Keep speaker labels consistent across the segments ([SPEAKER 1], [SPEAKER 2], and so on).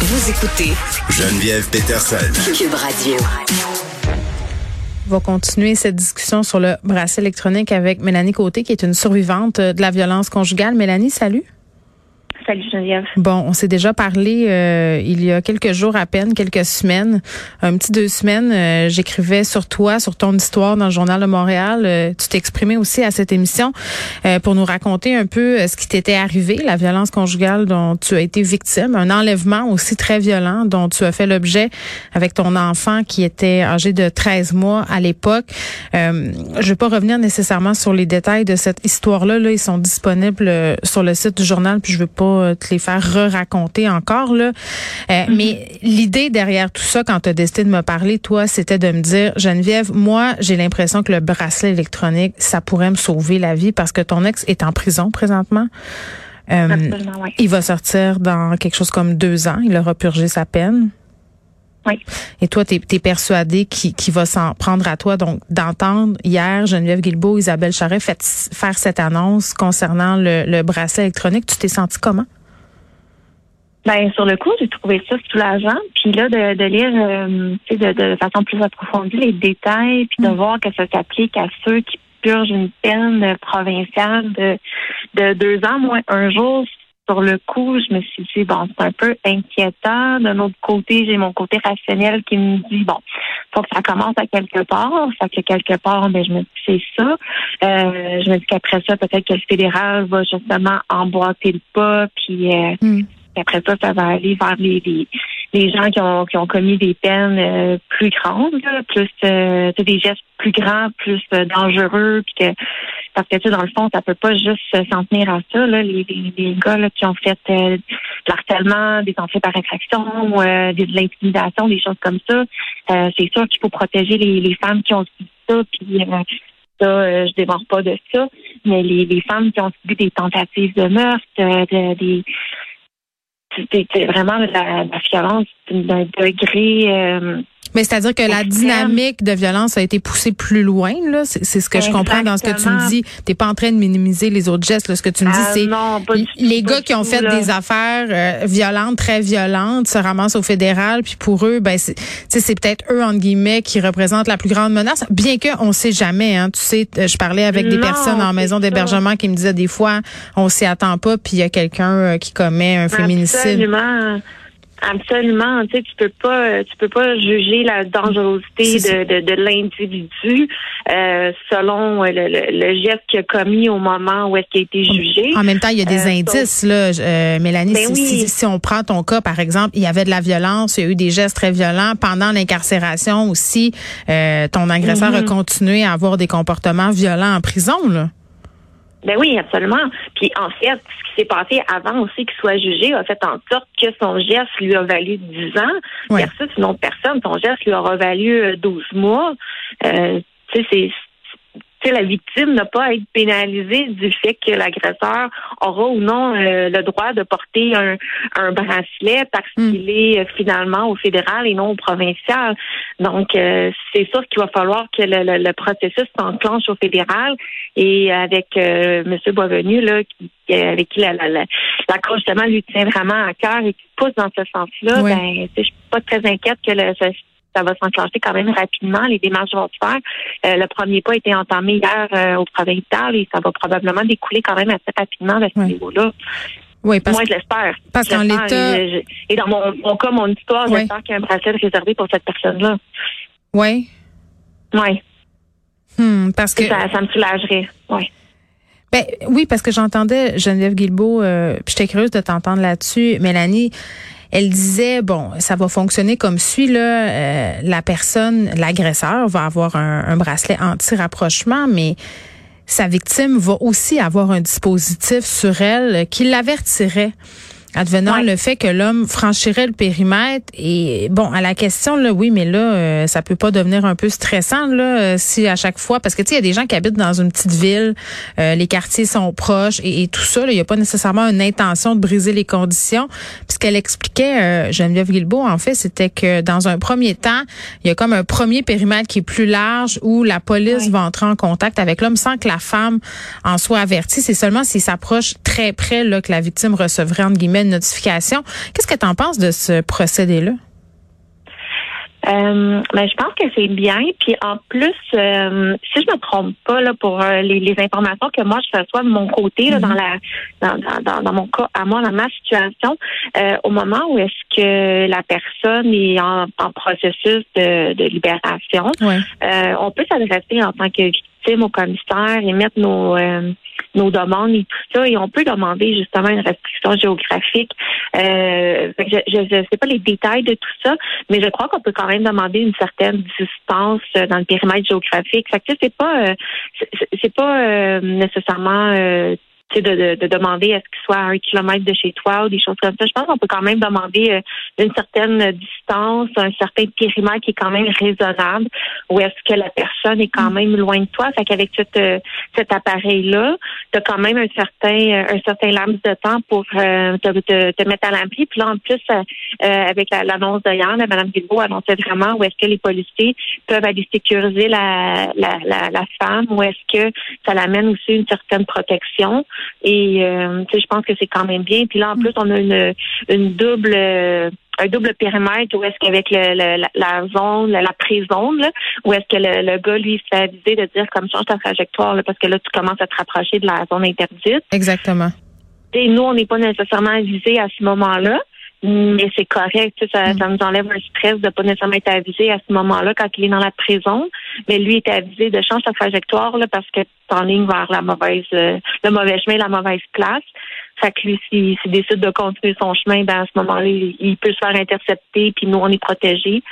[SPEAKER 1] Vous écoutez
[SPEAKER 2] Geneviève Peterson.
[SPEAKER 1] Cube Radio.
[SPEAKER 3] On va continuer cette discussion sur le bracelet électronique avec Mélanie Côté, qui est une survivante de la violence conjugale. Mélanie, salut.
[SPEAKER 4] Salut Geneviève.
[SPEAKER 3] Bon, on s'est déjà parlé euh, il y a quelques jours à peine, quelques semaines, un petit deux semaines. euh, J'écrivais sur toi, sur ton histoire dans le journal de Montréal. Euh, tu t'exprimais aussi à cette émission euh, pour nous raconter un peu euh, ce qui t'était arrivé, la violence conjugale dont tu as été victime, un enlèvement aussi très violent dont tu as fait l'objet avec ton enfant qui était âgé de 13 mois à l'époque. Euh, je vais pas revenir nécessairement sur les détails de cette histoire-là. Là, ils sont disponibles sur le site du journal, puis je veux pas euh, te les faire re-raconter encore. Là. Euh, Mais l'idée derrière tout ça, quand tu as décidé de me parler, toi, c'était de me dire, Geneviève, moi, j'ai l'impression que le bracelet électronique, ça pourrait me sauver la vie parce que ton ex est en prison présentement. Euh,
[SPEAKER 4] oui.
[SPEAKER 3] il va sortir dans quelque chose comme deux ans. Il aura purgé sa peine.
[SPEAKER 4] Oui.
[SPEAKER 3] Et toi, tu es, persuadé qu'il qu'il va s'en prendre à toi. Donc, d'entendre hier Geneviève Guilbeault, Isabelle Charret fait, faire cette annonce concernant le, le bracelet électronique, tu t'es senti comment?
[SPEAKER 4] Ben, sur le coup, j'ai trouvé ça soulageant. Puis là, de, de lire euh, de, de façon plus approfondie les détails, puis de voir que ça s'applique à ceux qui purgent une peine provinciale de, de deux ans, moins un jour. Sur le coup, je me suis dit, bon, c'est un peu inquiétant. D'un autre côté, j'ai mon côté rationnel qui me dit, bon, faut que ça commence à quelque part. Fait que quelque part, ben, je me dis, c'est ça. Euh, je me dis qu'après ça, peut-être que le fédéral va justement emboîter le pas, puis euh, puis après ça, ça va aller vers les, les, les gens qui ont, qui ont commis des peines euh, plus grandes, là, plus euh, tu sais, des gestes plus grands, plus euh, dangereux, puis que parce que tu sais, dans le fond, ça peut pas juste s'en tenir à ça. Là, les, les, les gars là, qui ont fait euh, de l'harcèlement, des entrées par effraction, euh, de l'intimidation, des choses comme ça, euh, c'est sûr qu'il faut protéger les, les femmes qui ont subi ça, puis ça, je démarre pas de ça, mais les, les femmes qui ont subi des tentatives de meurtre, de- des c'est vraiment la, la violence d'un degré.
[SPEAKER 3] Mais c'est-à-dire que la dynamique de violence a été poussée plus loin, là. C'est c'est ce que je comprends dans ce que tu me dis. T'es pas en train de minimiser les autres gestes. Là. Ce que tu me dis,
[SPEAKER 4] ah
[SPEAKER 3] c'est
[SPEAKER 4] non, pas du tout,
[SPEAKER 3] les gars qui ont fait
[SPEAKER 4] là.
[SPEAKER 3] des affaires euh, violentes, très violentes, se ramassent au fédéral, puis pour eux, ben c'est peut-être eux entre guillemets qui représentent la plus grande menace. Bien que on sait jamais, hein. Tu sais, euh, je parlais avec des personnes en maison d'hébergement qui me disaient des fois, on s'y attend pas, puis il y a quelqu'un euh, qui commet un féminicide.
[SPEAKER 4] Absolument. Tu sais, tu peux pas, tu peux pas juger la dangerosité de, de, de l'individu euh, selon le, le, le geste qu'il a commis au moment où est-ce qu'il a été jugé.
[SPEAKER 3] En même temps, il y a des
[SPEAKER 4] Euh,
[SPEAKER 3] indices, là, euh, Mélanie.
[SPEAKER 4] Ben
[SPEAKER 3] si,
[SPEAKER 4] oui.
[SPEAKER 3] si- si on prend ton cas, par exemple, il y avait de la violence, il y a eu des gestes très violents. Pendant l'incarcération aussi, euh, ton agresseur a
[SPEAKER 4] Mhm.
[SPEAKER 3] continué à avoir des comportements violents en prison, là.
[SPEAKER 4] Ben oui, absolument. Puis en fait, ce qui s'est passé avant aussi qu'il soit jugé a fait en sorte que son geste lui a valu 10 ans versus une autre personne, son geste lui aura valu euh, 12 mois. Euh, tu sais, c'est la victime n'a pas à être pénalisée du fait que l'agresseur aura ou non euh, le droit de porter un, un bracelet parce
[SPEAKER 3] Mm.
[SPEAKER 4] qu'il est euh, finalement au fédéral et non au provincial. Donc, euh, c'est sûr qu'il va falloir que le, le- le processus s'enclenche au fédéral et avec euh, M. Boisvenu, là, qui, avec qui la, la, la, la cause justement lui tient vraiment à cœur et qui pousse dans ce sens-là,
[SPEAKER 3] Oui.
[SPEAKER 4] ben, je suis pas très inquiète que le, ça va s'enclencher quand même rapidement. Les démarches vont se faire. Euh, le premier pas a été entamé hier euh, au provincial et ça va probablement découler quand même assez rapidement à ce
[SPEAKER 3] Oui.
[SPEAKER 4] niveau-là.
[SPEAKER 3] Oui, parce
[SPEAKER 4] Moi, je l'espère.
[SPEAKER 3] parce qu'en l'état-
[SPEAKER 4] Et, dans mon, mon cas, mon histoire,
[SPEAKER 3] Oui.
[SPEAKER 4] j'espère qu'il y a un bracelet réservé pour cette personne-là.
[SPEAKER 3] oui.
[SPEAKER 4] Oui,
[SPEAKER 3] Hmm, parce que
[SPEAKER 4] ça, ça me soulagerait. Oui.
[SPEAKER 3] Ben oui, parce que j'entendais Geneviève Guilbeault, euh, puis j'étais curieuse de t'entendre là-dessus. Mélanie, elle disait bon, ça va fonctionner comme suit là. euh, la personne, l'agresseur, va avoir un, un bracelet anti-rapprochement, mais sa victime va aussi avoir un dispositif sur elle qui l'avertirait advenant
[SPEAKER 4] Ouais.
[SPEAKER 3] le fait que l'homme franchirait le périmètre et bon à la question là oui mais là euh, ça peut pas devenir un peu stressant là euh, si à chaque fois parce que tu sais il y a des gens qui habitent dans une petite ville euh, les quartiers sont proches et, et tout ça il y a pas nécessairement une intention de briser les conditions puis ce qu'elle expliquait euh, Geneviève Guilbeault en fait c'était que dans un premier temps il y a comme un premier périmètre qui est plus large où la police
[SPEAKER 4] Ouais.
[SPEAKER 3] va entrer en contact avec l'homme sans que la femme en soit avertie c'est seulement s'il s'approche très près là que la victime recevrait entre guillemets émet une notification. Qu'est-ce que tu en penses de ce procédé-là?
[SPEAKER 4] Euh, ben, je pense que c'est bien. Puis en plus, euh, si je me trompe pas là pour euh, les, informations que moi je reçois de mon côté là, dans mm-hmm. la dans, dans, mon cas à moi dans ma situation, au moment où est-ce que la personne est en, processus de, de libération, on peut s'adresser en tant que victime au commissaire et mettre nos nos demandes et tout ça. Et on peut demander justement une restriction géographique. Euh, je ne sais pas les détails de tout ça, mais je crois qu'on peut quand même demander une certaine distance euh, dans le périmètre géographique. Fait que c'est pas euh, c'est pas nécessairement de, de, demander est-ce qu'il soit à un kilomètre de chez toi ou des choses comme ça. Je pense qu'on peut quand même demander euh, une certaine distance, un certain périmètre qui est quand même raisonnable, ou est-ce que la personne est quand mm. même loin de toi. Fait qu'avec euh, cet appareil-là, tu as quand même un certain euh, un certain laps de temps pour te, te, mettre à l'abri. Puis là, en plus, avec l'annonce de hier, Mme Guilbeault annonçait vraiment où est-ce que les policiers peuvent aller sécuriser la, la, la, la femme, ou est-ce que ça l'amène aussi une certaine protection. Et euh, je pense que c'est quand même bien. Puis là, en plus, on a une, une double un double périmètre où est-ce qu'avec le, la, zone, la, pré-zone, où est-ce que le, gars, lui, s'est avisé de dire comme change ta trajectoire, parce que là, tu commences à te rapprocher de la zone interdite.
[SPEAKER 3] Exactement.
[SPEAKER 4] Et nous, on n'est pas nécessairement avisé à ce moment-là mais c'est correct. Ça, mm. ça nous enlève un stress de pas nécessairement être avisé à ce moment-là quand il est dans la prison. Mais lui est avisé de changer sa trajectoire là, parce que tu en ligne vers la mauvaise, euh, le mauvais chemin, la mauvaise place. Fait que lui, s'il décide de continuer son chemin, ben à ce moment-là, il, peut se faire intercepter, puis nous, on est protégés.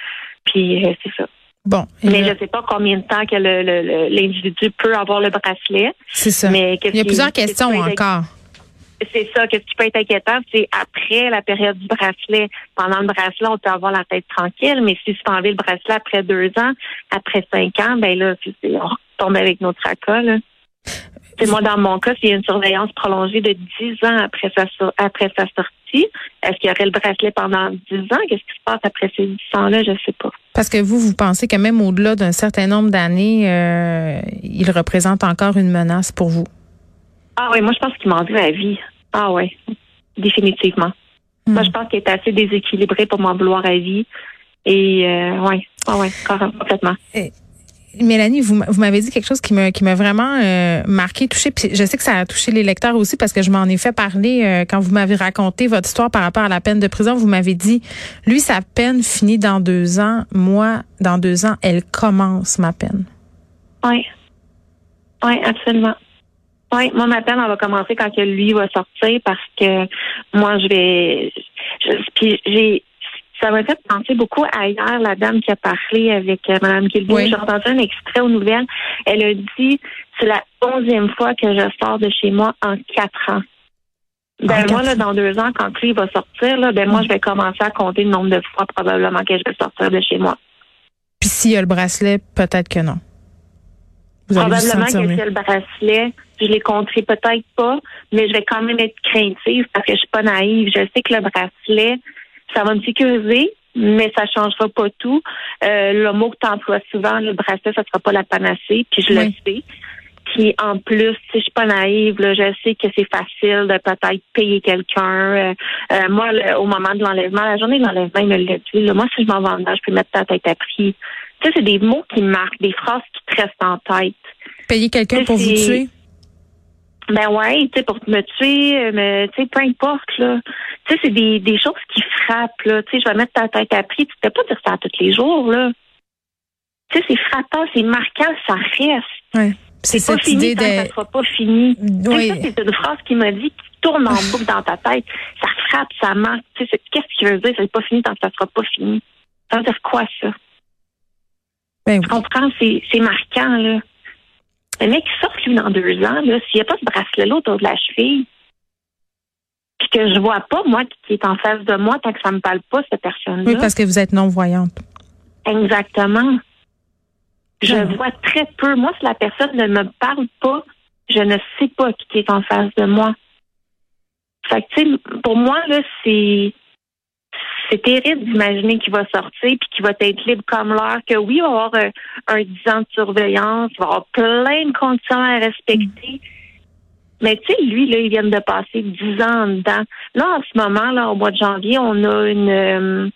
[SPEAKER 4] Puis euh, c'est ça.
[SPEAKER 3] Bon.
[SPEAKER 4] Mais je ne sais pas combien de temps que l'individu peut avoir le bracelet.
[SPEAKER 3] C'est ça. Mais il y a plusieurs questions encore
[SPEAKER 4] c'est ça. Qu'est-ce qui peut être inquiétant, c'est après la période du bracelet. Pendant le bracelet, on peut avoir la tête tranquille, mais si tu enlevé le bracelet après deux ans, après cinq ans, ben là, on retombe avec notre tracas, là. C'est moi, dans mon cas, s'il y a une surveillance prolongée de dix ans après sa, après sa sortie, est-ce qu'il y aurait le bracelet pendant dix ans? Qu'est-ce qui se passe après ces dix ans-là? Je ne sais pas.
[SPEAKER 3] Parce que vous, vous pensez que même au-delà d'un certain nombre d'années, euh, il représente encore une menace pour vous?
[SPEAKER 4] Ah oui, moi je pense qu'il m'en veut à vie. Ah oui, définitivement. Moi je hmm. pense qu'il est assez déséquilibré pour m'en vouloir à vie. Et euh, oui, ah ouais, complètement.
[SPEAKER 3] Mélanie, vous, m'avez dit quelque chose qui m'a qui m'a vraiment euh, marqué, touché. Puis je sais que ça a touché les lecteurs aussi parce que je m'en ai fait parler euh, quand vous m'avez raconté votre histoire par rapport à la peine de prison. Vous m'avez dit, lui, sa peine finit dans deux ans. Moi, dans deux ans, elle commence ma peine.
[SPEAKER 4] Oui. Oui, absolument. Oui, moi, ma peine, elle va commencer quand que lui va sortir parce que moi, je vais. puis j'ai. Ça m'a fait penser beaucoup à hier, la dame qui a parlé avec euh, Mme Guilbeault. J'ai entendu un extrait aux nouvelles. Elle a dit c'est la onzième fois que je sors de chez moi en quatre ans. Ben moi, là, dans deux ans, quand lui va sortir, là, ben moi, je vais commencer à compter le nombre de fois probablement que je vais sortir de chez moi.
[SPEAKER 3] Puis s'il y a le bracelet, peut-être que non.
[SPEAKER 4] Probablement que si le bracelet, je l'ai compris peut-être pas, mais je vais quand même être craintive parce que je suis pas naïve. Je sais que le bracelet, ça va me sécuriser, mais ça changera pas tout. Euh, le mot que tu emploies souvent, le bracelet, ça sera pas la panacée, puis je le sais. Puis en plus, si je suis pas naïve, là, je sais que c'est facile de peut-être payer quelqu'un. Euh, euh, moi, au moment de l'enlèvement, la journée de l'enlèvement, il me l'a dit. moi, si je m'en vends, je peux mettre ta tête à prix. Tu sais, c'est des mots qui marquent, des phrases qui te restent en tête.
[SPEAKER 3] Payer quelqu'un pour vous tuer?
[SPEAKER 4] Ben ouais, tu sais, pour me tuer, mais tu sais, peu importe, là. Tu sais, c'est des, des choses qui frappent, là. Tu sais, je vais mettre ta tête à prix. Tu peux pas dire ça tous les jours, là. Tu sais, c'est frappant, c'est marquant, ça reste.
[SPEAKER 3] Ouais. C'est
[SPEAKER 4] pas fini
[SPEAKER 3] idée
[SPEAKER 4] de... ça sera pas fini. Oui. c'est une phrase qui m'a dit qui tourne en boucle dans ta tête. Ça frappe, ça marque. Tu sais, qu'est-ce qu'il veut dire? C'est pas fini tant que ça sera pas fini. Ça veut dire quoi, ça? Ben, tu comprends? C'est marquant, là. Le mec sort, lui, dans deux ans, là, s'il n'y a pas ce bracelet-là autour de la cheville, puis que je vois pas, moi, qui est en face de moi, tant que ça me parle pas, cette personne-là.
[SPEAKER 3] Oui, parce que vous êtes non-voyante.
[SPEAKER 4] Exactement. Je vois très peu. Moi, si la personne ne me parle pas, je ne sais pas qui est en face de moi. Fait que, tu sais, pour moi, là, c'est c'est terrible d'imaginer qu'il va sortir puis qu'il va être libre comme l'air, que oui, il va avoir un, un 10 ans de surveillance, il va avoir plein de conditions à respecter. Mais tu sais, lui, là, ils viennent de passer dix ans dedans. Là, en ce moment, là, au mois de janvier, on a une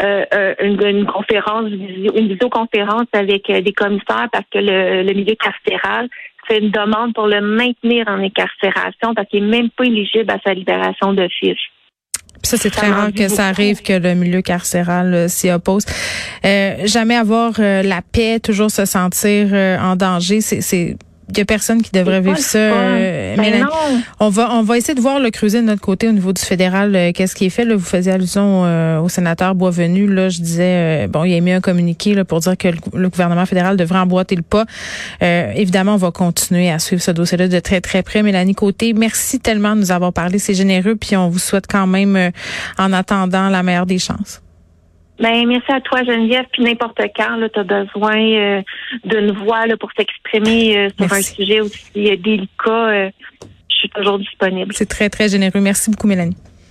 [SPEAKER 4] euh, euh, une, conférence, une visioconférence avec des commissaires parce que le, le milieu carcéral fait une demande pour le maintenir en incarcération parce qu'il n'est même pas éligible à sa libération de
[SPEAKER 3] Ça, c'est très rare que ça arrive que le milieu carcéral euh, s'y oppose. Euh, jamais avoir euh, la paix, toujours se sentir en danger, c'est il y a personne qui devrait vivre ça. Euh, ben on va on va essayer de voir le creuser de notre côté au niveau du fédéral. Euh, qu'est-ce qui est fait là Vous faisiez allusion euh, au sénateur Boisvenu. Là, je disais bon, il a mis un communiqué là, pour dire que le, gouvernement fédéral devrait emboîter le pas. évidemment, on va continuer à suivre ce dossier-là de très très près. Mélanie Côté, merci tellement de nous avoir parlé. C'est généreux. Puis on vous souhaite quand même, en attendant, la meilleure des chances.
[SPEAKER 4] Ben, merci à toi, Geneviève. Puis n'importe quand, tu as besoin euh, d'une voix là, pour s'exprimer euh, sur un sujet aussi euh, délicat. je suis toujours disponible.
[SPEAKER 3] C'est très, très généreux. Merci beaucoup, Mélanie.